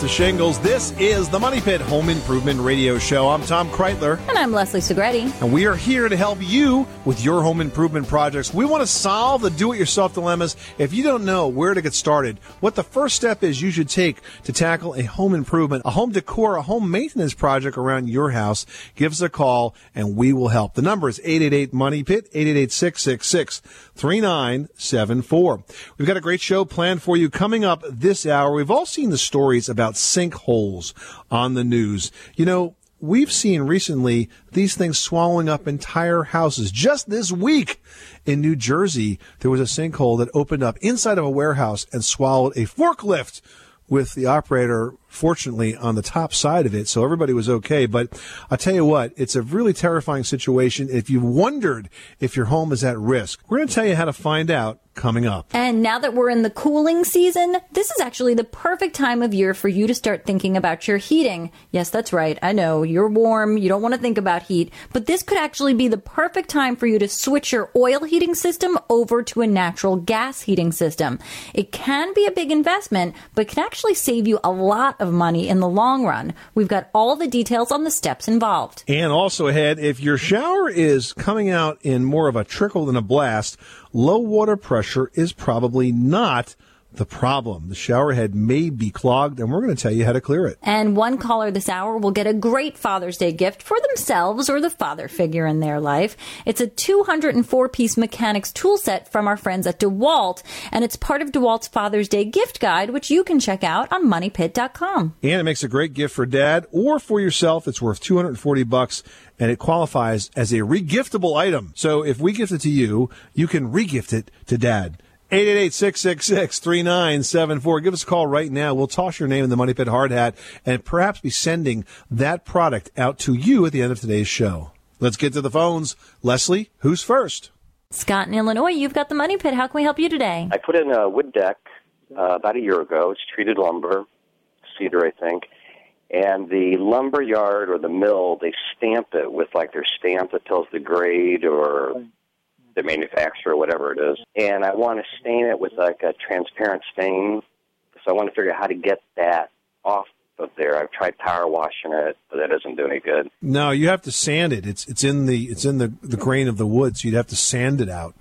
To shingles. This is the Money Pit Home Improvement Radio Show. I'm Tom Kraeutler, And I'm Leslie Segrete. and we are here to help you with your home improvement projects. We want to solve the do it yourself dilemmas. If you don't know where to get started, what the first step is you should take to tackle a home improvement, a home decor, a home maintenance project around your house, give us a call and we will help. The number is 888 Money Pit, 888 666 3974. We've got a great show planned for you coming up this hour. We've all seen the stories about sinkholes on the news. You know, we've seen recently these things swallowing up entire houses. Just this week in New Jersey, there was a sinkhole that opened up inside of a warehouse and swallowed a forklift with the operator fortunately on the top side of it so everybody was okay but i'll tell you what it's a really terrifying situation if you've wondered if your home is at risk we're going to tell you how to find out coming up And now that we're in the cooling season, this is actually the perfect time of year for you to start thinking about your heating. Yes, that's right. I know you're warm. You don't want to think about heat, but this could actually be the perfect time for you to switch your oil heating system over to a natural gas heating system. It can be a big investment, but can actually save you a lot of money in the long run. We've got all the details on the steps involved. And also ahead, if your shower is coming out in more of a trickle than a blast, low water pressure is probably not the problem. The shower head may be clogged, and we're going to tell you how to clear it. And one caller this hour will get a great Father's Day gift for themselves or the father figure in their life. It's a 204 piece mechanics tool set from our friends at DeWalt, and it's part of DeWalt's Father's Day gift guide, which you can check out on moneypit.com. And it makes a great gift for dad or for yourself. It's worth 240 bucks and it qualifies as a regiftable item. So if we gift it to you, you can regift it to dad. 888-666-3974. Give us a call right now. We'll toss your name in the Money Pit hard hat and perhaps be sending that product out to you at the end of today's show. Let's get to the phones. Leslie, who's first? Scott in Illinois, you've got the Money Pit. How can we help you today? I put in a wood deck uh, about a year ago. It's treated lumber, cedar, I think. And the lumber yard or the mill, they stamp it with like their stamp that tells the grade or the manufacturer, whatever it is. And I want to stain it with like a transparent stain. So I want to figure out how to get that off of there. I've tried power washing it, but that doesn't do any good. No, you have to sand it. It's it's in the it's in the, the grain of the wood, so you'd have to sand it out.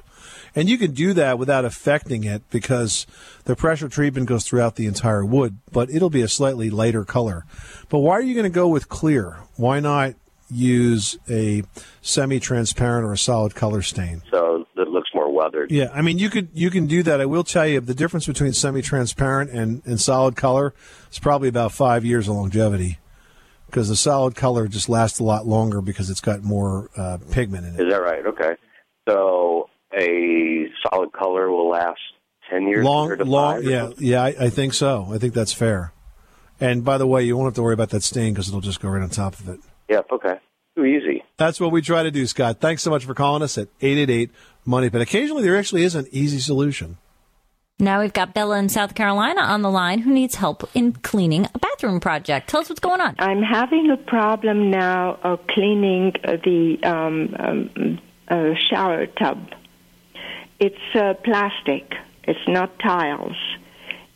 And you can do that without affecting it because the pressure treatment goes throughout the entire wood, but it'll be a slightly lighter color. But why are you going to go with clear? Why not use a semi-transparent or a solid color stain? So it looks more weathered. Yeah, I mean you could you can do that. I will tell you the difference between semi-transparent and, and solid color is probably about five years of longevity because the solid color just lasts a lot longer because it's got more uh, pigment in it. Is that right? Okay. So a solid color will last ten years. long, long, yeah, something? yeah. I, I think so. I think that's fair. And by the way, you won't have to worry about that stain because it'll just go right on top of it. Yep. Okay. Too easy. That's what we try to do, Scott. Thanks so much for calling us at eight eight eight money. But occasionally there actually is an easy solution. Now we've got Bella in South Carolina on the line who needs help in cleaning a bathroom project. Tell us what's going on. I'm having a problem now of cleaning uh, the um, um, uh, shower tub. It's uh, plastic. It's not tiles,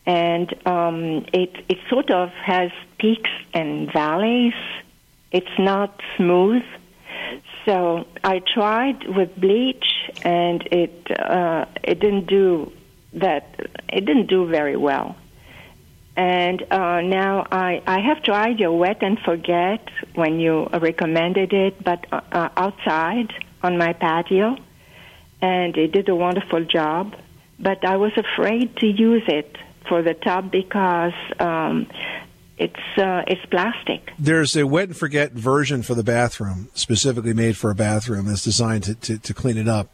and um, it it sort of has peaks and valleys. It's not smooth. So I tried with bleach, and it uh, it didn't do that. It didn't do very well. And uh, now I, I have tried your wet and forget when you recommended it, but uh, uh, outside on my patio, and it did a wonderful job. But I was afraid to use it for the tub because um, it's uh, it's plastic. There's a wet and forget version for the bathroom, specifically made for a bathroom that's designed to, to, to clean it up.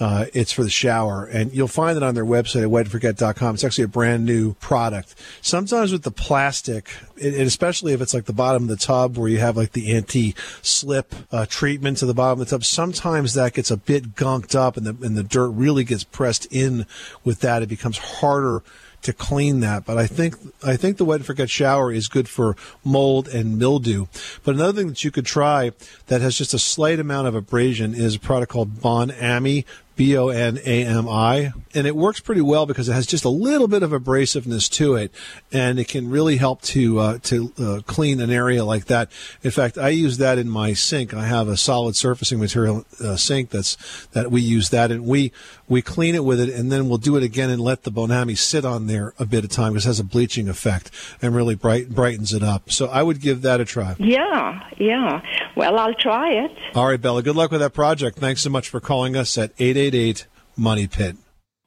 Uh, it's for the shower, and you'll find it on their website at wetandforget.com. It's actually a brand new product. Sometimes with the plastic, and especially if it's like the bottom of the tub where you have like the anti-slip uh, treatment to the bottom of the tub, sometimes that gets a bit gunked up, and the and the dirt really gets pressed in with that. It becomes harder to clean that. But I think I think the wet and forget shower is good for mold and mildew. But another thing that you could try that has just a slight amount of abrasion is a product called Bon Ami. B O N A M I, and it works pretty well because it has just a little bit of abrasiveness to it, and it can really help to uh, to uh, clean an area like that. In fact, I use that in my sink. I have a solid surfacing material uh, sink that's that we use that, and we we clean it with it, and then we'll do it again and let the Bon Ami sit on there a bit of time because it has a bleaching effect and really bright, brightens it up. So I would give that a try. Yeah, yeah. Well, I'll try it. All right, Bella. Good luck with that project. Thanks so much for calling us at 888 Money Pit.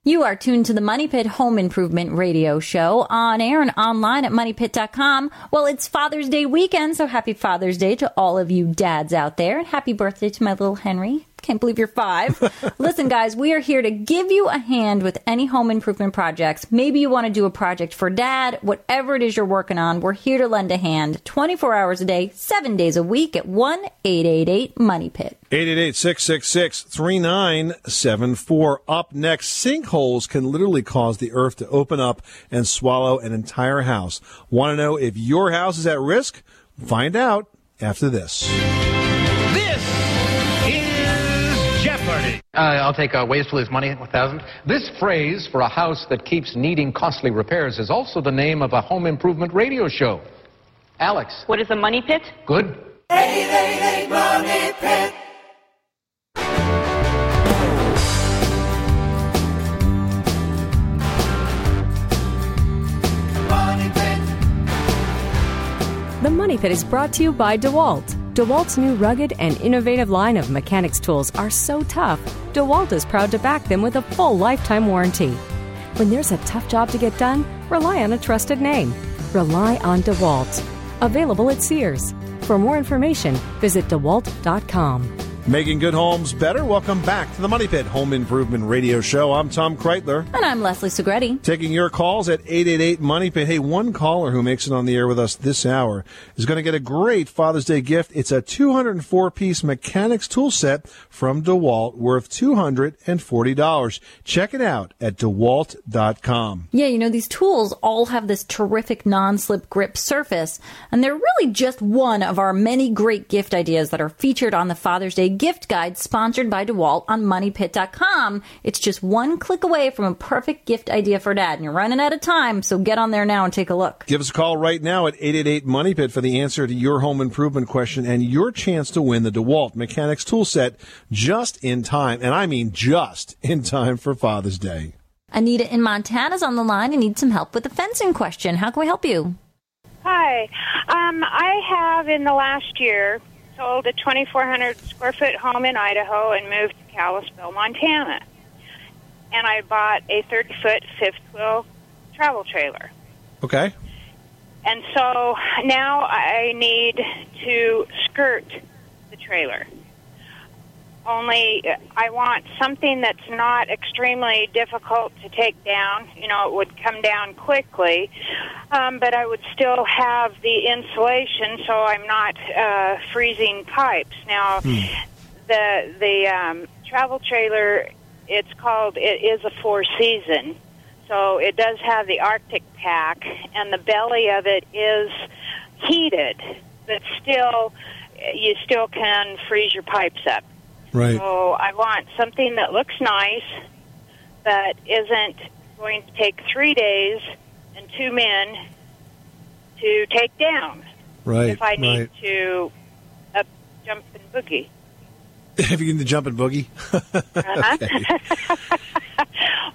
You are tuned to the Money Pit Home Improvement Radio Show on air and online at moneypit.com. Well, it's Father's Day weekend, so happy Father's Day to all of you dads out there. And happy birthday to my little Henry. Can't believe you're five. Listen, guys, we are here to give you a hand with any home improvement projects. Maybe you want to do a project for dad, whatever it is you're working on, we're here to lend a hand 24 hours a day, seven days a week at 1 888 Money Pit. 888-666-3974. Up next, sinkholes can literally cause the earth to open up and swallow an entire house. Want to know if your house is at risk? Find out after. This Uh, I'll take uh, ways to lose money, 1000 This phrase for a house that keeps needing costly repairs is also the name of a home improvement radio show. Alex, What is a money pit? good? 888 Money Pit. Money Pit. The Money Pit is brought to you by DeWalt. DeWalt's new rugged and innovative line of mechanics tools are so tough, DeWalt is proud to back them with a full lifetime warranty. When there's a tough job to get done, rely on a trusted name. Rely on DeWalt. Available at Sears. For more information, visit DeWalt.com. Making good homes better. Welcome back to the Money Pit Home Improvement Radio Show. I'm Tom Kraeutler. And I'm Leslie Segrete. Taking your calls at 888 Money Pit. Hey, one caller who makes it on the air with us this hour is going to get a great Father's Day gift. It's a 204 piece mechanics tool set from DeWalt worth $240. Check it out at DeWalt.com. Yeah, you know, these tools all have this terrific non slip grip surface, and they're really just one of our many great gift ideas that are featured on the Father's Day gift guide sponsored by DeWalt on MoneyPit.com. It's just one click away from a perfect gift idea for dad, and you're running out of time, so get on there now and take a look. Give us a call right now at 888 Money Pit for the answer to your home improvement question and your chance to win the DeWalt Mechanics tool set just in time. And I mean just in time for Father's Day. Anita in Montana's on the line and needs some help with the fencing question. How can we help you? Hi. Um, I have in the last year sold a 2,400 square foot home in Idaho and moved to Kalispell, Montana. And I bought a 30 foot fifth wheel travel trailer. Okay. And so now I need to skirt the trailer. Only I want something that's not extremely difficult to take down. You know, it would come down quickly, um, but I would still have the insulation, so I'm not uh, freezing pipes. Now, the the um, travel trailer, it's called. It is a four season, so it does have the Arctic pack, and the belly of it is heated, but still, you still can freeze your pipes up. Right. So I want something that looks nice, but isn't going to take three days and two men to take down. Right. if I need right. to up, jump and boogie. if you can jump and boogie. Uh-huh.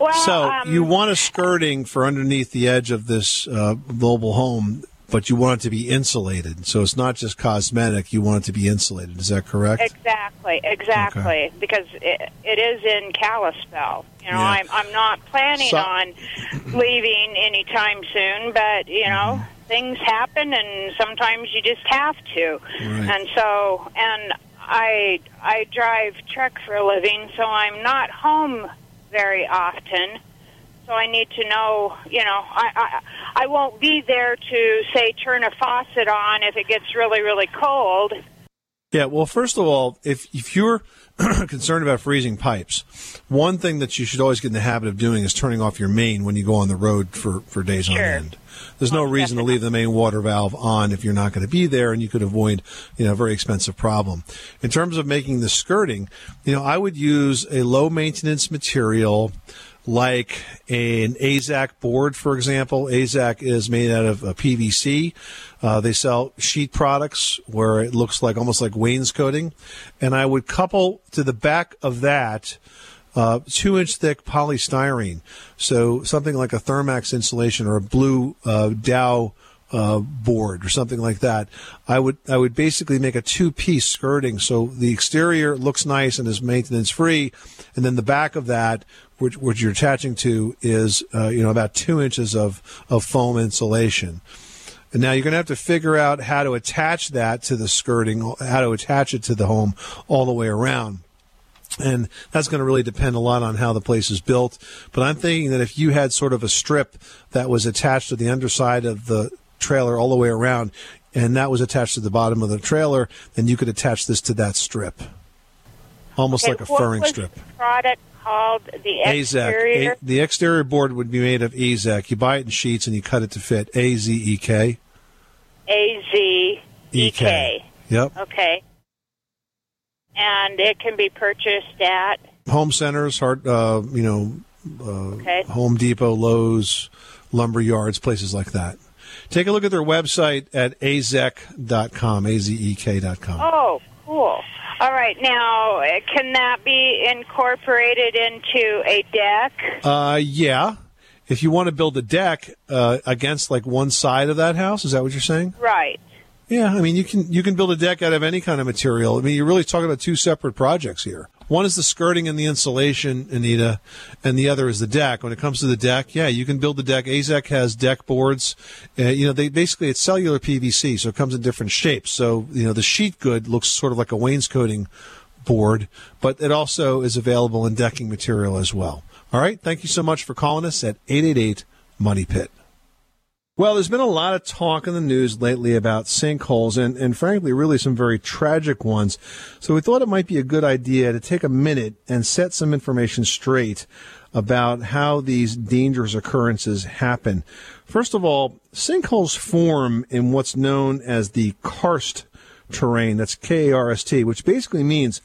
Well, so um, you want a skirting for underneath the edge of this uh, mobile home, but you want it to be insulated. So it's not just cosmetic. You want it to be insulated. Is that correct? Exactly, exactly. Because it, it is in Kalispell. You know, Yeah. I'm I'm not planning So- on leaving anytime soon, but you know, Mm-hmm. things happen, and sometimes you just have to. Right. And so, and I I drive truck for a living, so I'm not home very often. So I need to know, you know, I, I I won't be there to say turn a faucet on if it gets really really cold. Yeah, well, first of all, if if you're concerned about freezing pipes, one thing that you should always get in the habit of doing is turning off your main when you go on the road for, for days on end. There's no reason to leave the main water valve on if you're not going to be there, and you could avoid you know a very expensive problem. In terms of making the skirting, you know, I would use a low maintenance material like an AZEK board, for example. AZEK is made out of PVC. Uh, they sell sheet products where it looks like almost like wainscoting. And I would couple to the back of that uh, two inch thick polystyrene. So something like a Thermax insulation or a blue uh, Dow uh, board or something like that. I would I would basically make a two piece skirting so the exterior looks nice and is maintenance free, and then the back of that, which, which you're attaching to, is uh, you know about two inches of of foam insulation. And now you're going to have to figure out how to attach that to the skirting, how to attach it to the home all the way around. And that's going to really depend a lot on how the place is built. But I'm thinking that if you had sort of a strip that was attached to the underside of the trailer all the way around, and that was attached to the bottom of the trailer, then you could attach this to that strip. Almost Okay, like a furring strip. the product called the exterior. AZEK. A- the exterior board would be made of AZEK. You buy it in sheets and you cut it to fit. A Z E K. A Z E K. Yep. Okay. And it can be purchased at Home centers, hard, uh, you know, uh, Okay. Home Depot, Lowe's, lumber yards, places like that. Take a look at their website at azek.com, A-Z-E-K.com. Oh, cool. All right. Now, uh, can that be incorporated into a deck? Uh, yeah. If you want to build a deck uh, against like one side of that house, is that what you're saying? Right. Yeah, I mean you can you can build a deck out of any kind of material. I mean you're really talking about two separate projects here. One is the skirting and the insulation, Anita, and the other is the deck. When it comes to the deck, yeah, you can build the deck. AZEK has deck boards. Uh, you know, they basically it's cellular PVC, so it comes in different shapes. So you know the sheet good looks sort of like a wainscoting board, but it also is available in decking material as well. All right, thank you so much for calling us at eight eight eight Money Pit. Well, there's been a lot of talk in the news lately about sinkholes and, and frankly, really some very tragic ones. So we thought it might be a good idea to take a minute and set some information straight about how these dangerous occurrences happen. First of all, sinkholes form in what's known as the karst terrain. That's K A R S T, which basically means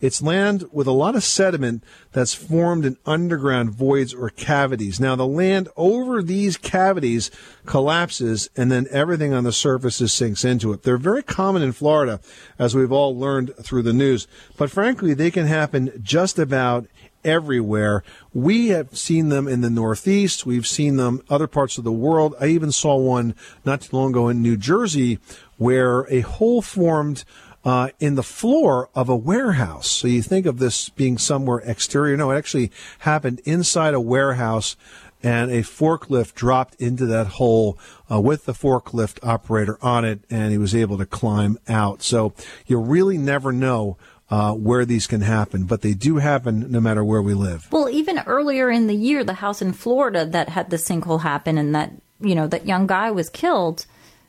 it's land with a lot of sediment that's formed in underground voids or cavities. Now, the land over these cavities collapses and then everything on the surfaces sinks into it. They're very common in Florida, as we've all learned through the news. But frankly, they can happen just about everywhere. We have seen them in the Northeast. We've seen them other parts of the world. I even saw one not too long ago in New Jersey where a hole formed uh, in the floor of a warehouse. So you think of this being somewhere exterior. No, it actually happened inside a warehouse and a forklift dropped into that hole uh, with the forklift operator on it, and he was able to climb out. So you really never know uh, where these can happen, but they do happen no matter where we live. Well, even earlier in the year, the house in Florida that had the sinkhole happen and that, you know, that young guy was killed,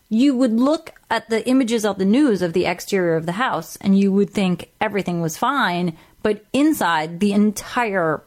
you would look at the images of the news of the exterior of the house and you would think everything was fine, but inside the entire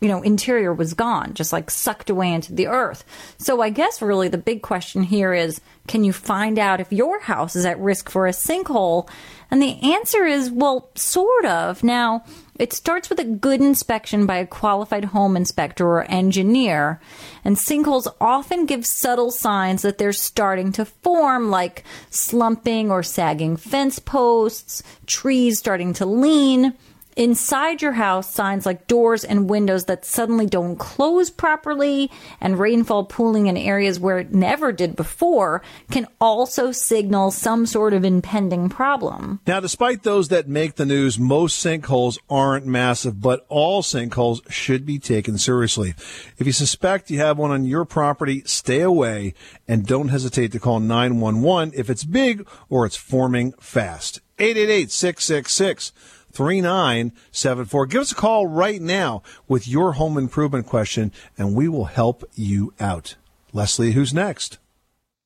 you know, interior was gone, just like sucked away into the earth. So I guess really the big question here is can you find out if your house is at risk for a sinkhole? And the answer is, well, sort of. Now, it starts with a good inspection by a qualified home inspector or engineer. And sinkholes often give subtle signs that they're starting to form, like slumping or sagging fence posts, trees starting to lean. Inside your house, signs like doors and windows that suddenly don't close properly and rainfall pooling in areas where it never did before can also signal some sort of impending problem. Now, despite those that make the news, most sinkholes aren't massive, but all sinkholes should be taken seriously. If you suspect you have one on your property, stay away and don't hesitate to call 911 if it's big or it's forming fast. 888 666 3974. Give us a call right now with your home improvement question and we will help you out. Leslie, who's next?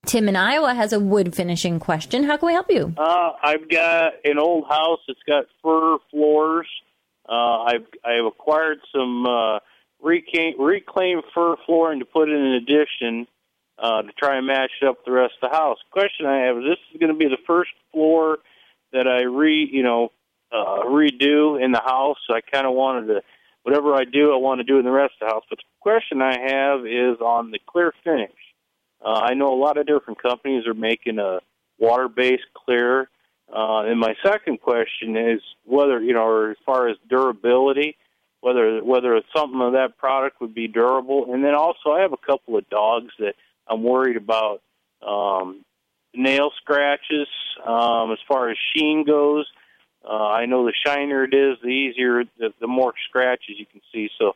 Tim in Iowa has a wood finishing question. How can we help you? Uh, I've got an old house It's got fir floors. Uh, I've I've acquired some uh, reclaim, reclaimed fir flooring to put in an addition uh, to try and match it up with the rest of the house. Question I have is: This is going to be the first floor that I re you know uh, redo in the house. I kind of wanted to whatever I do, I want to do in the rest of the house. But the question I have is on the clear finish. Uh, I know a lot of different companies are making a water-based clear. Uh, and my second question is whether you know, or as far as durability, whether whether something of that product would be durable. And then also, I have a couple of dogs that I'm worried about um, nail scratches. Um, as far as sheen goes, uh, I know the shinier it is, the easier, the, the more scratches you can see. So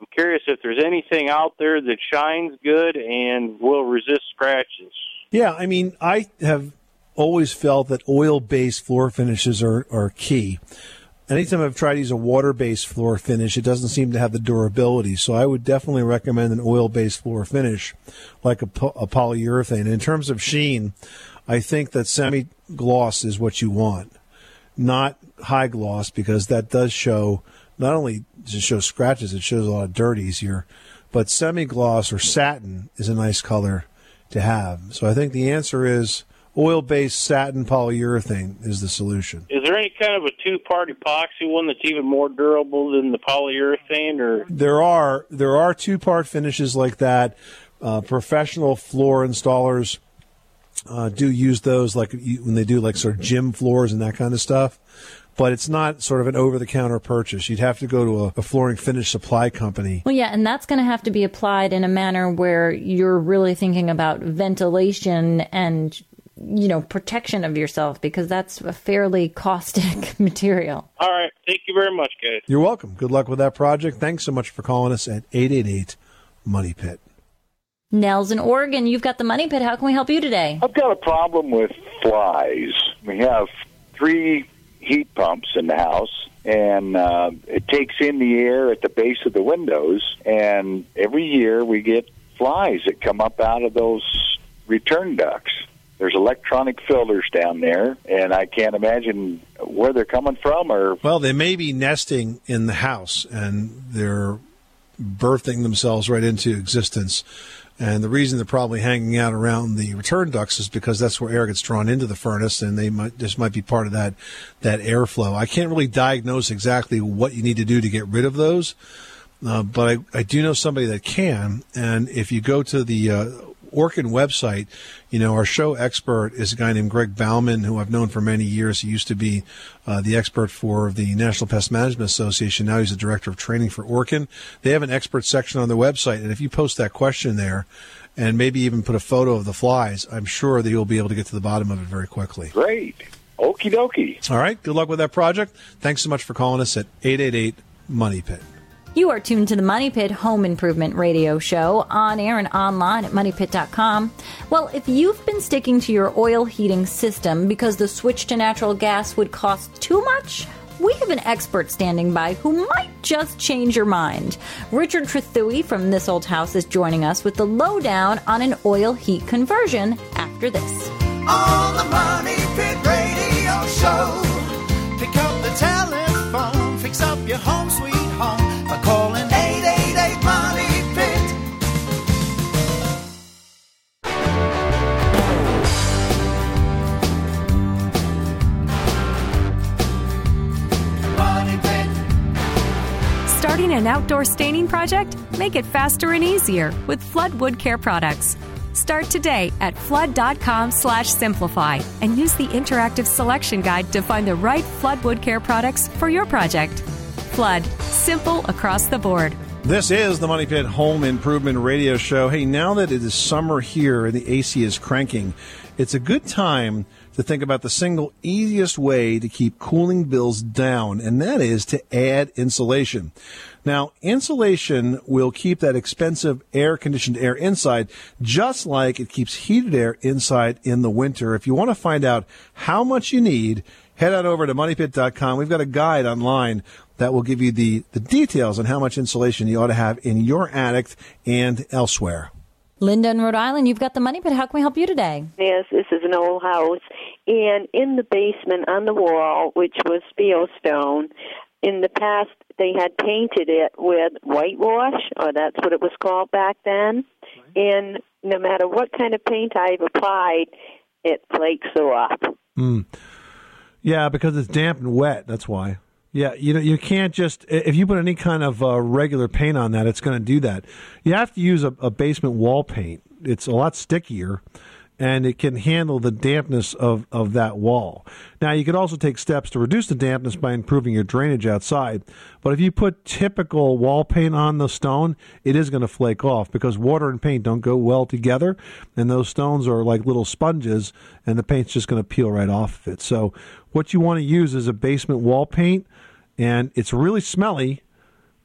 I'm curious if there's anything out there that shines good and will resist scratches. Yeah, I mean, I have always felt that oil based floor finishes are, are key. Anytime I've tried to use a water based floor finish, it doesn't seem to have the durability. So I would definitely recommend an oil based floor finish like a, a polyurethane. In terms of sheen, I think that semi gloss is what you want, not high gloss, because that does show not only does it show scratches, it shows a lot of dirt easier. But semi gloss or satin is a nice color to have. So I think the answer is oil based satin polyurethane is the solution. Is there any kind of a two-part epoxy one that's even more durable than the polyurethane, or There are there are two part finishes like that. Uh, professional floor installers uh, do use those like when they do like sort of gym floors and that kind of stuff. But it's not sort of an over the counter purchase. You'd have to go to a, a flooring finish supply company. Well, yeah, and that's going to have to be applied in a manner where you're really thinking about ventilation and, you know, protection of yourself because that's a fairly caustic material. all right? Thank you very much, guys. You're welcome. Good luck with that project. Thanks so much for calling us at 888 Money Pit. Nels in Oregon, you've got the money pit. How can we help you today? I've got a problem with flies. We have three heat pumps in the house, and uh, it takes in the air at the base of the windows. And every year we get flies that come up out of those return ducts. There's electronic filters down there, and I can't imagine where they're coming from or Well, they may be nesting in the house and they're birthing themselves right into existence. And the reason they're probably hanging out around the return ducts is because that's where air gets drawn into the furnace, and they might this might be part of that that airflow. I can't really diagnose exactly what you need to do to get rid of those, uh, but I, I do know somebody that can. And if you go to the uh, Orkin website, you know, our show expert is a guy named Greg Baumann, who I've known for many years. He used to be uh, the expert for the National Pest Management Association. Now he's the director of training for Orkin. They have an expert section on their website, and if you post that question there, and maybe even put a photo of the flies, I'm sure that you'll be able to get to the bottom of it very quickly. great. Okie dokie. All right. Good luck with that project. Thanks so much for calling us at 888 Money Pit. You are tuned to the Money Pit Home Improvement Radio Show on air and online at moneypit.com. Well, if you've been sticking to your oil heating system because the switch to natural gas would cost too much, we have an expert standing by who might just change your mind. Richard Trethewey from This Old House is joining us with the lowdown on an oil heat conversion after this. On the Money Pit Radio Show. Pick up the telephone, fix up your home sweet An outdoor staining project? Make it faster and easier with Flood Wood Care products. Start today at flood.com slash simplify and use the interactive selection guide to find the right Flood Wood Care products for your project. flood. Simple across the board. This is the Money Pit Home Improvement Radio Show. Hey, now that it is summer here and the AC is cranking, it's a good time to think about the single easiest way to keep cooling bills down, and that is to add insulation. Now, insulation will keep that expensive air conditioned air inside, just like it keeps heated air inside in the winter. If you want to find out how much you need, head on over to moneypit.com. We've got a guide online that will give you the, the details on how much insulation you ought to have in your attic and elsewhere. Linda in Rhode Island, you've got the money, but how can we help you today? Yes, this is an old house. And in the basement on the wall, which was stone, in the past they had painted it with whitewash, or that's what it was called back then. And no matter what kind of paint I've applied, it flakes off. Mm. Yeah, because it's damp and wet. That's why. Yeah, you know, you can't just if you put any kind of uh, regular paint on that, it's going to do that. You have to use a, a basement wall paint. It's a lot stickier, and it can handle the dampness of, of that wall. Now, you could also take steps to reduce the dampness by improving your drainage outside. But if you put typical wall paint on the stone, it is going to flake off because water and paint don't go well together, and those stones are like little sponges, and the paint's just going to peel right off of it. So, what you want to use is a basement wall paint, and it's really smelly.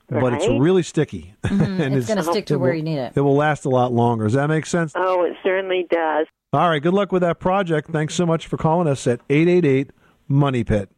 But it's really sticky, Mhm, and it's gonna stick to it where will- you need it. It will last a lot longer. Does that make sense? Oh, it certainly does. All right. Good luck with that project. Thanks so much for calling us at eight eight eight Money Pit.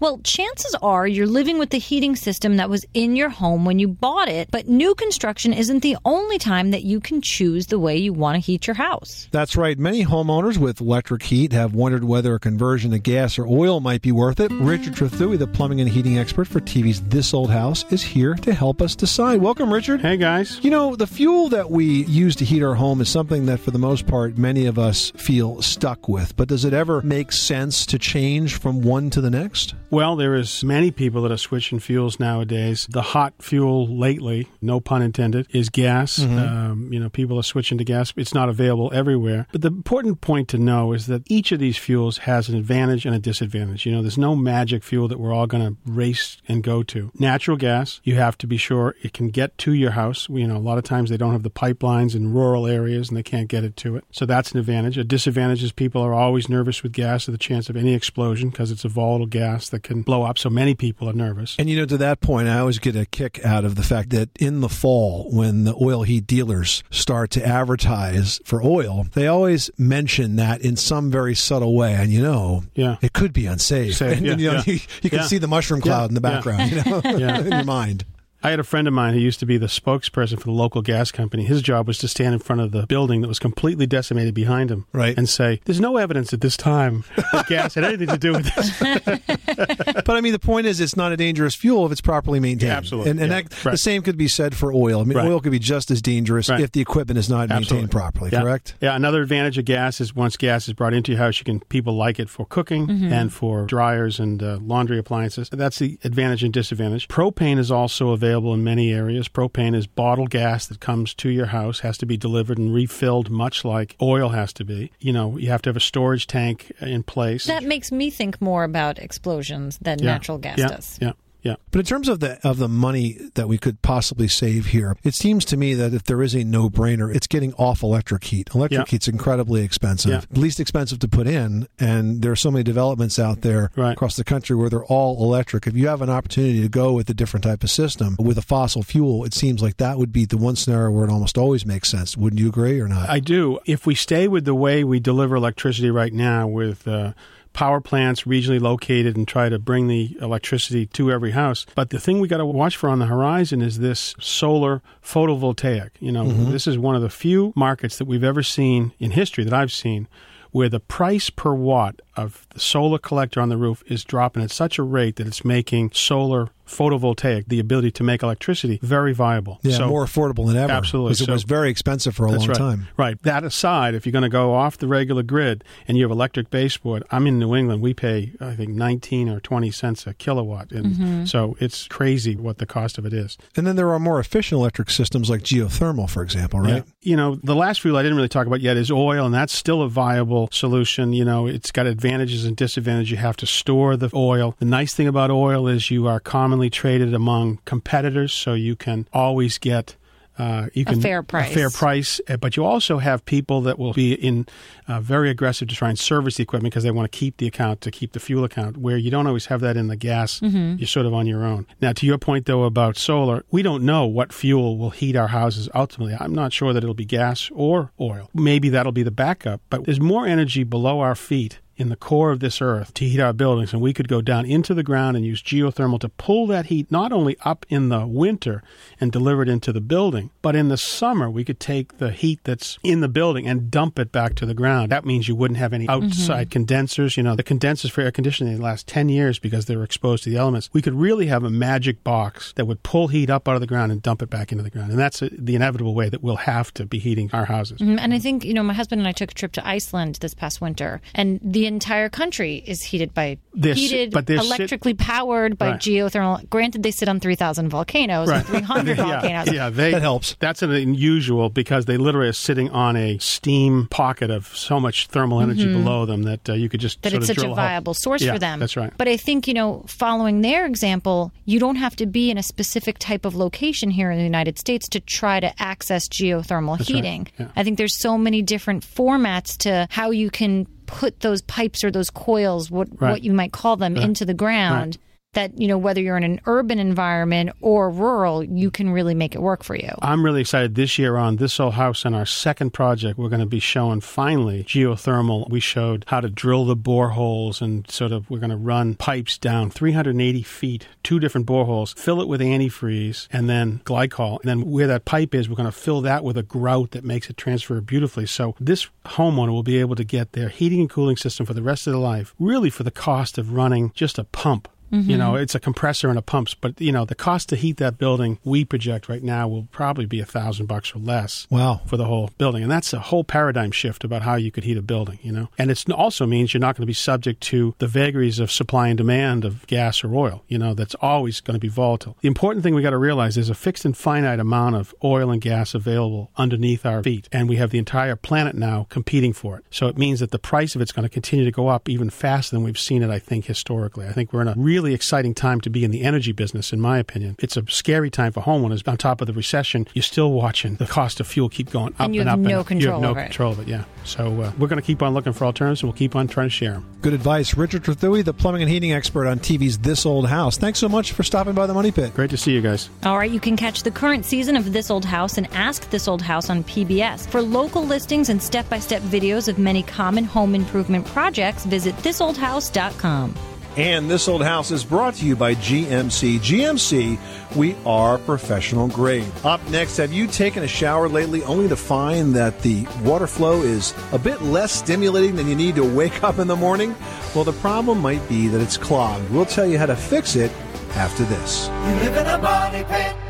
Well, chances are you're living with the heating system that was in your home when you bought it, but new construction isn't the only time that you can choose the way you want to heat your house. That's right. Many homeowners with electric heat have wondered whether a conversion to gas or oil might be worth it. Richard Trethewey, the plumbing and heating expert for TV's This Old House, is here to help us decide. Welcome, Richard. Hey, guys. You know, the fuel that we use to heat our home is something that, for the most part, many of us feel stuck with. But does it ever make sense to change from one to the next? Well, there is many people that are switching fuels nowadays. The hot fuel lately, no pun intended, is gas. Mhm. Um, you know, people are switching to gas. It's not available everywhere. But the important point to know is that each of these fuels has an advantage and a disadvantage. You know, there's no magic fuel that we're all going to race and go to. Natural gas, you have to be sure it can get to your house. You know, a lot of times they don't have the pipelines in rural areas and they can't get it to it. So that's an advantage. A disadvantage is people are always nervous with gas, of the chance of any explosion because it's a volatile gas that can blow up. So many people are nervous. And you know, to that point, I always get a kick out of the fact that in the fall, when the oil heat dealers start to advertise for oil, they always mention that in some very subtle way. And you know, Yeah. it could be unsafe. Safe, and yeah, you, know, yeah. you, you can see the mushroom cloud in the background, you know, in your mind. I had a friend of mine who used to be the spokesperson for the local gas company. His job was to stand in front of the building that was completely decimated behind him, right, and say, "There's no evidence at this time that gas had anything to do with this." but I mean, the point is, it's not a dangerous fuel if it's properly maintained. Yeah, absolutely. And, and Yeah, that, right. the same could be said for oil. I mean, Right. oil could be just as dangerous Right. if the equipment is not Absolutely. maintained properly. Yeah. Correct. Yeah. Another advantage of gas is once gas is brought into your house, you can people like it for cooking Mm-hmm. Mhm. and for dryers and uh, laundry appliances. That's the advantage and disadvantage. Propane is also available in many areas. Propane is bottled gas that comes to your house, has to be delivered and refilled, much like oil has to be. You know, you have to have a storage tank in place. That makes me think more about explosions than Yeah. natural gas yeah. does. Yeah. Yeah. But in terms of the of the money that we could possibly save here, it seems to me that if there is a no brainer, it's getting off electric heat. Electric Yeah. heat's incredibly expensive, Yeah. least expensive to put in, and there are so many developments out there across the country where they're all electric. If you have an opportunity to go with a different type of system with a fossil fuel, it seems like that would be the one scenario where it almost always makes sense. Wouldn't you agree or not? I do. If we stay with the way we deliver electricity right now, with uh, power plants regionally located and try to bring the electricity to every house, but the thing we got to watch for on the horizon is this solar photovoltaic. You know, Mhm. this is one of the few markets that we've ever seen in history that I've seen where the price per watt of the solar collector on the roof is dropping at such a rate that it's making solar photovoltaic, the ability to make electricity, very viable. yeah, So- more affordable than ever. Absolutely. because it was very expensive for a That's long right. time. Right. That aside, if you're going to go off the regular grid and you have electric baseboard, I'm in New England. We pay, I think, 19 or 20 cents a kilowatt. And Mhm. so it's crazy what the cost of it is. And then there are more efficient electric systems like geothermal, for example, right? Yeah. You know, the last fuel I didn't really talk about yet is oil, and that's still a viable solution. You know, it's got advantages advantages and disadvantages. You have to store the oil. The nice thing about oil is you are commonly traded among competitors, so you can always get uh, you A fair price. A fair price, uh, but you also have people that will be in uh, very aggressive to try and service the equipment because they want to keep the account to keep the fuel account. Where you don't always have that in the gas, Mhm. you're sort of on your own. Now, to your point though about solar, we don't know what fuel will heat our houses ultimately. I'm not sure that it'll be gas or oil. Maybe that'll be the backup, but there's more energy below our feet in the core of this earth to heat our buildings and we could go down into the ground and use geothermal to pull that heat not only up in the winter and deliver it into the building but in the summer we could take the heat that's in the building and dump it back to the ground. That means you wouldn't have any outside condensers. You know the condensers for air conditioning last 10 years because they were exposed to the elements. We could really have a magic box that would pull heat up out of the ground and dump it back into the ground. And that's uh, the inevitable way that we'll have to be heating our houses. Mhm, And I think, you know, my husband and I took a trip to Iceland this past winter, and the entire country is heated by They're heated, but they're sit- electrically powered by Right. geothermal. Granted, they sit on 3,000 volcanoes, and 300 yeah, volcanoes. Yeah, they, that helps. That's an unusual because they literally are sitting on a steam pocket of so much thermal energy Mhm. below them that uh, you could just that sort it's of such a drill hole. viable source Yeah, for them. That's right. But I think, you know, following their example, you don't have to be in a specific type of location here in the United States to try to access geothermal That's right, heating. yeah. I think there's so many different formats to how you can put those pipes or those coils, what Right. what you might call them, Right. into the ground. That you know, whether you're in an urban environment or rural, you can really make it work for you. I'm really excited this year on This Old House and our second project. We're going to be showing finally geothermal. We showed how to drill the boreholes and sort of we're going to run pipes down 380 feet, two different boreholes, fill it with antifreeze and then glycol. And then where that pipe is, we're going to fill that with a grout that makes it transfer beautifully. So this homeowner will be able to get their heating and cooling system for the rest of their life, really for the cost of running just a pump. You Mhm. know, it's a compressor and a pumps, but you know, the cost to heat that building we project right now will probably be a thousand bucks or less. Wow. For the whole building. And that's a whole paradigm shift about how you could heat a building, you know. And it also means you're not going to be subject to the vagaries of supply and demand of gas or oil, you know, that's always going to be volatile. The important thing we got to realize is a fixed and finite amount of oil and gas available underneath our feet. And we have the entire planet now competing for it. So it means that the price of it's going to continue to go up even faster than we've seen it, I think, historically. I think we're in a really exciting time to be in the energy business, in my opinion. It's a scary time for homeowners. On top of the recession, you're still watching the cost of fuel keep going up And and, you have up. no and control You have no over it. control of it, yeah. So uh, we're going to keep on looking for alternatives and we'll keep on trying to share them. Good advice. Richard Trethewey, the plumbing and heating expert on TV's This Old House. Thanks so much for stopping by the Money Pit. Great to see you guys. All right, you can catch the current season of This Old House and Ask This Old House on PBS. For local listings and step by step videos of many common home improvement projects, visit thisoldhouse.com. And This Old House is brought to you by GMC. GMC, we are professional grade. Up next, have you taken a shower lately only to find that the water flow is a bit less stimulating than you need to wake up in the morning? Well, the problem might be that it's clogged. We'll tell you how to fix it after this. You live in a money pit.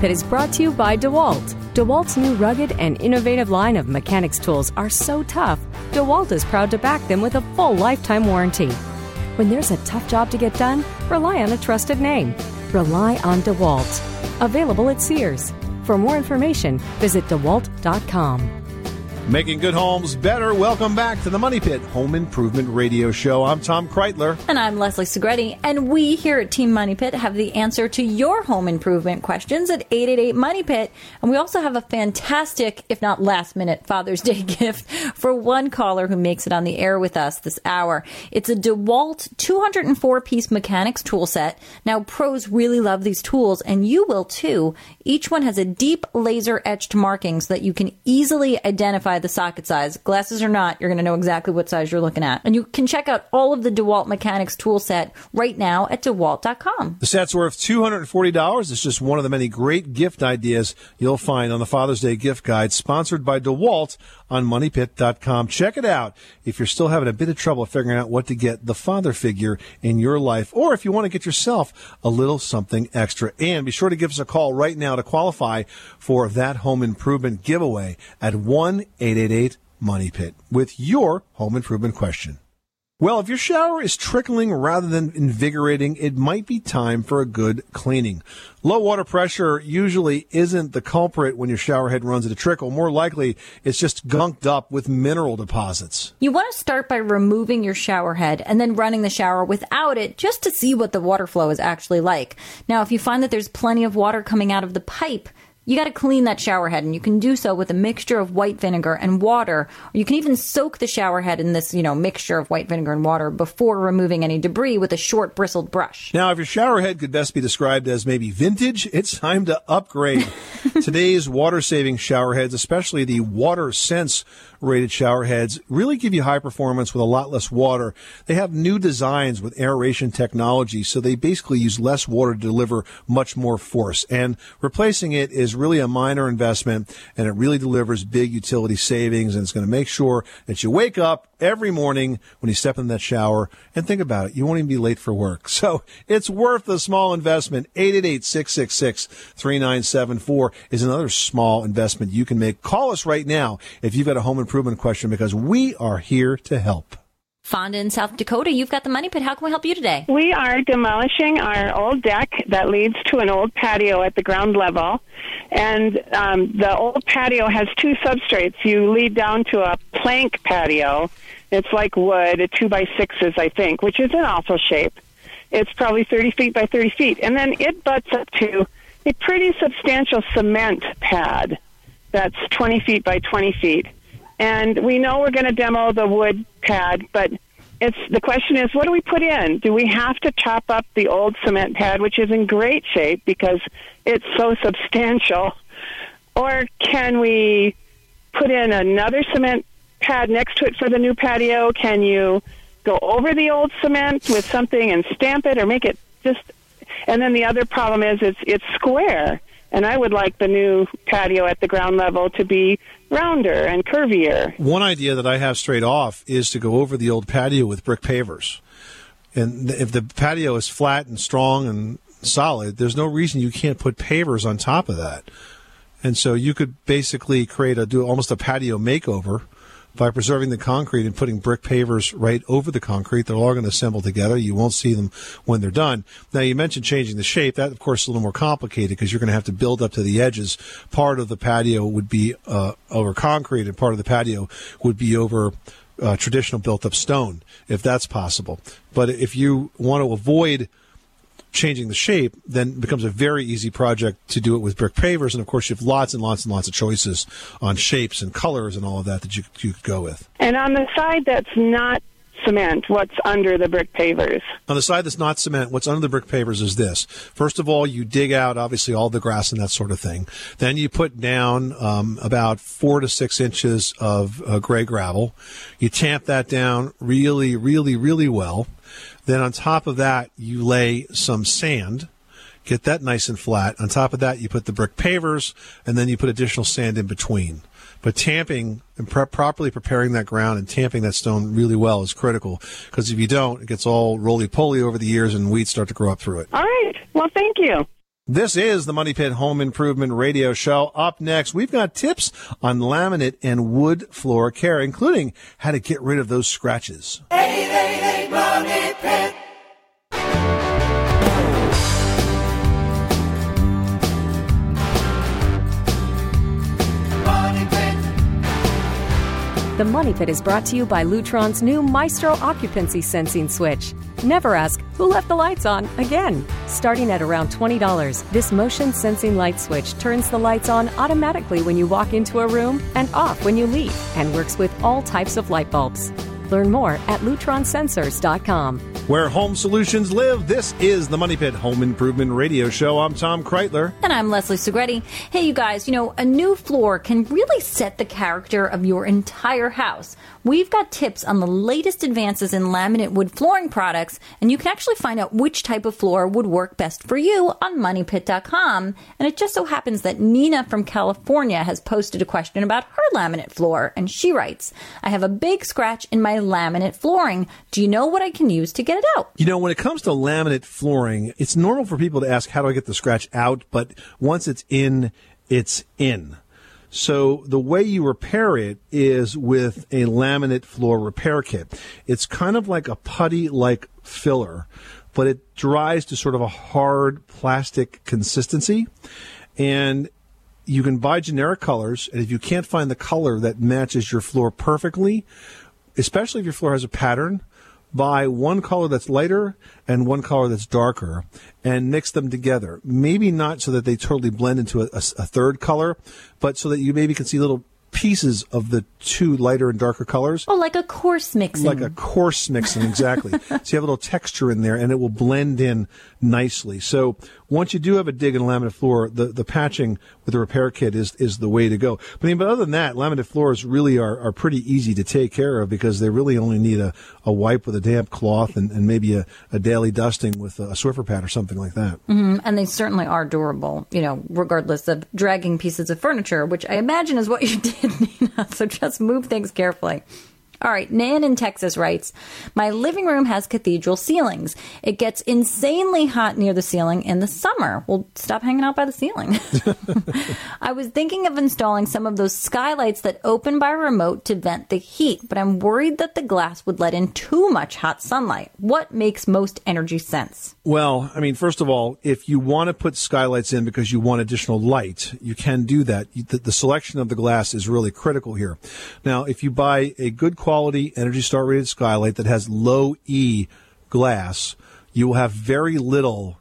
Pit is brought to you by DeWalt. DeWalt's new rugged and innovative line of mechanics tools are so tough, DeWalt is proud to back them with a full lifetime warranty. When there's a tough job to get done, rely on a trusted name. Rely on DeWalt. Available at Sears. For more information, visit DeWalt.com. Making good homes better. Welcome back to the Money Pit Home Improvement Radio Show. I'm Tom Kraeutler. And I'm Leslie Segrete, and we here at Team Money Pit have the answer to your home improvement questions at 888 Money Pit. And we also have a fantastic, if not last minute, Father's Day gift for one caller who makes it on the air with us this hour. It's a DeWalt 204 piece mechanics tool set. Now, pros really love these tools, and you will too. Each one has a deep laser etched marking so that you can easily identify the socket size. Glasses or not, you're going to know exactly what size you're looking at. And you can check out all of the DeWalt Mechanics tool set right now at DeWalt.com. The set's worth $240. It's just one of the many great gift ideas you'll find on the Father's Day gift guide sponsored by DeWalt on MoneyPit.com. Check it out if you're still having a bit of trouble figuring out what to get the father figure in your life, or if you want to get yourself a little something extra. And be sure to give us a call right now to qualify for that home improvement giveaway at 1 888 Money Pit with your home improvement question. Well, if your shower is trickling rather than invigorating, it might be time for a good cleaning. Low water pressure usually isn't the culprit when your shower head runs at a trickle. More likely, it's just gunked up with mineral deposits. You want to start by removing your shower head and then running the shower without it just to see what the water flow is actually like. Now, if you find that there's plenty of water coming out of the pipe, you got to clean that shower head and you can do so with a mixture of white vinegar and water. Or you can even soak the shower head in this, you know, mixture of white vinegar and water before removing any debris with a short bristled brush. Now, if your shower head could best be described as maybe vintage, it's time to upgrade. Today's water saving shower heads, especially the Water Sense rated shower heads, really give you high performance with a lot less water. They have new designs with aeration technology, so they basically use less water to deliver much more force. And replacing it is really a minor investment and it really delivers big utility savings and it's going to make sure that you wake up every morning when you step in that shower and think about it. You won't even be late for work. So it's worth the small investment. 888-666-3974 is another small investment you can make. Call us right now if you've got a home improvement question because we are here to help. Fonda in South Dakota, you've got the money pit. How can we help you today? We are demolishing our old deck that leads to an old patio at the ground level. And um, the old patio has two substrates. You lead down to a plank patio. It's like wood, a two by sixes, I think, which is an awful shape. It's probably 30 feet by 30 feet. And then it butts up to a pretty substantial cement pad that's 20 feet by 20 feet. And we know we're going to demo the wood pad, but it's the question is what do we put in? Do we have to chop up the old cement pad, which is in great shape because it's so substantial, or can we put in another cement pad next to it for the new patio? Can you go over the old cement with something and stamp it, or make it just? And then the other problem is it's it's square, and I would like the new patio at the ground level to be rounder and curvier. One idea that I have straight off is to go over the old patio with brick pavers. And if the patio is flat and strong and solid, there's no reason you can't put pavers on top of that. And so you could basically create a do almost a patio makeover by preserving the concrete and putting brick pavers right over the concrete. They're all going to assemble together. You won't see them when they're done. Now, you mentioned changing the shape. That, of course, is a little more complicated because you're going to have to build up to the edges. Part of the patio would be uh, over concrete, and part of the patio would be over uh, traditional built up stone, if that's possible. But if you want to avoid changing the shape, then it becomes a very easy project to do it with brick pavers. And of course, you have lots and lots and lots of choices on shapes and colors and all of that that you, you could go with. And on the side that's not cement, what's under the brick pavers? On the side that's not cement, what's under the brick pavers is this. First of all, you dig out obviously all the grass and that sort of thing. Then you put down um, about four to six inches of uh, gray gravel. You tamp that down really, really, really well. Then on top of that, you lay some sand. Get that nice and flat. On top of that, you put the brick pavers, and then you put additional sand in between. But tamping and pre- properly preparing that ground and tamping that stone really well is critical because if you don't, it gets all roly poly over the years and weeds start to grow up through it. All right. Well, thank you. This is the Money Pit Home Improvement Radio Show. Up next, we've got tips on laminate and wood floor care, including how to get rid of those scratches. 888 Money Pit. The Money Pit is brought to you by Lutron's new Maestro occupancy sensing switch. Never ask, who left the lights on again? Starting at around $20, this motion sensing light switch turns the lights on automatically when you walk into a room and off when you leave and works with all types of light bulbs. Learn more at lutronsensors.com. Where home solutions live, this is the Money Pit Home Improvement Radio Show. I'm Tom Kraeutler. And I'm Leslie Segrete. Hey, you guys, you know, a new floor can really set the character of your entire house. We've got tips on the latest advances in laminate wood flooring products, and you can actually find out which type of floor would work best for you on moneypit.com. And it just so happens that Nina from California has posted a question about her laminate floor, and she writes, I have a big scratch in my laminate flooring. Do you know what I can use to get it out? You know, when it comes to laminate flooring, it's normal for people to ask, how do I get the scratch out? But once it's in, it's in. So the way you repair it is with a laminate floor repair kit. It's kind of like a putty like filler, but it dries to sort of a hard plastic consistency. And you can buy generic colors, and if you can't find the color that matches your floor perfectly, especially if your floor has a pattern, buy one color that's lighter and one color that's darker and mix them together. Maybe not so that they totally blend into a, a- a third color, but so that you maybe can see little pieces of the two lighter and darker colors. Oh, like a coarse mixing. Like a coarse mixing, exactly. so you have a little texture in there and it will blend in nicely. So once you do have a dig in a laminate floor, the, the patching with the repair kit is, is the way to go. But, I mean, but other than that, laminate floors really are, are pretty easy to take care of because they really only need a, a wipe with a damp cloth and, and maybe a, a daily dusting with a Swiffer pad or something like that. hmm And they certainly are durable, you know, regardless of dragging pieces of furniture, which I imagine is what you did, Nina. So just move things carefully. All right, Nan in Texas writes My living room has cathedral ceilings. It gets insanely hot near the ceiling in the summer. Well, stop hanging out by the ceiling. I was thinking of installing some of those skylights that open by remote to vent the heat, but I'm worried that the glass would let in too much hot sunlight. What makes most energy sense? Well, I mean, first of all, if you want to put skylights in because you want additional light, you can do that. The, selection of the glass is really critical here. Now, if you buy a good quality Energy Star rated skylight that has low E glass, you will have very little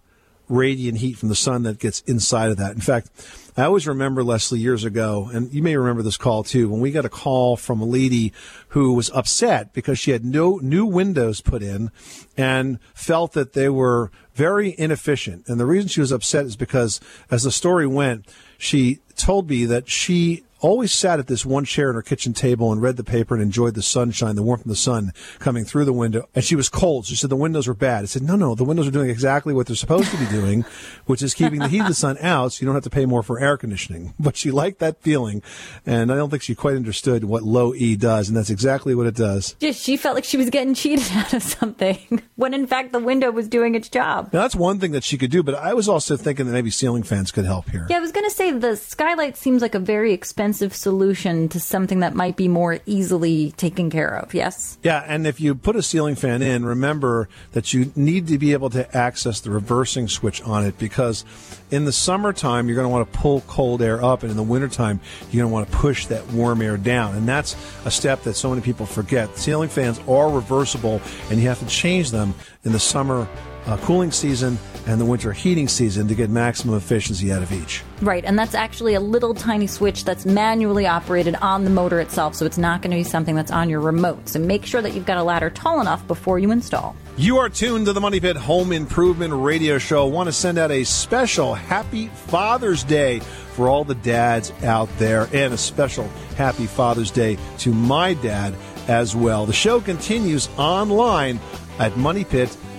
radiant heat from the sun that gets inside of that. In fact, I always remember Leslie years ago, and you may remember this call too, when we got a call from a lady who was upset because she had no new windows put in and felt that they were very inefficient. And the reason she was upset is because as the story went, she told me that she always sat at this one chair at her kitchen table and read the paper and enjoyed the sunshine, the warmth of the sun coming through the window. And she was cold. She said the windows were bad. I said, no, no, the windows are doing exactly what they're supposed to be doing, which is keeping the heat of the sun out so you don't have to pay more for air conditioning. But she liked that feeling. And I don't think she quite understood what low E does. And that's exactly what it does. Just she felt like she was getting cheated out of something when in fact the window was doing its job. Now, that's one thing that she could do, but I was also thinking that maybe ceiling fans could help here. Yeah, I was going to say the skylight seems like a very expensive solution to something that might be more easily taken care of. Yes. Yeah, and if you put a ceiling fan in, remember that you need to be able to access the reversing switch on it because in the summertime, you're going to want to pull cold air up, and in the wintertime, you're going to want to push that warm air down. And that's a step that so many people forget. Ceiling fans are reversible, and you have to change them in the summer uh, cooling season and the winter heating season to get maximum efficiency out of each. Right, and that's actually a little tiny switch that's manually operated on the motor itself, so it's not going to be something that's on your remote. So make sure that you've got a ladder tall enough before you install. You are tuned to the Money Pit Home Improvement Radio Show. I want to send out a special Happy Father's Day for all the dads out there, and a special Happy Father's Day to my dad as well. The show continues online at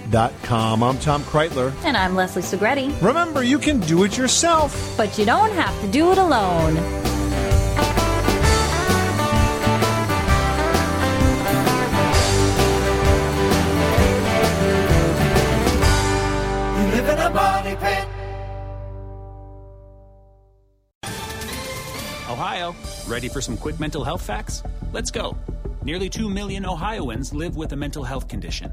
MoneyPit.com. I'm Tom Kraeutler. And I'm Leslie Segrete. Remember, you can do it yourself. But you don't have to do it alone. You live in a money pit. Ohio, ready for some quick mental health facts? Let's go. Nearly 2 million Ohioans live with a mental health condition.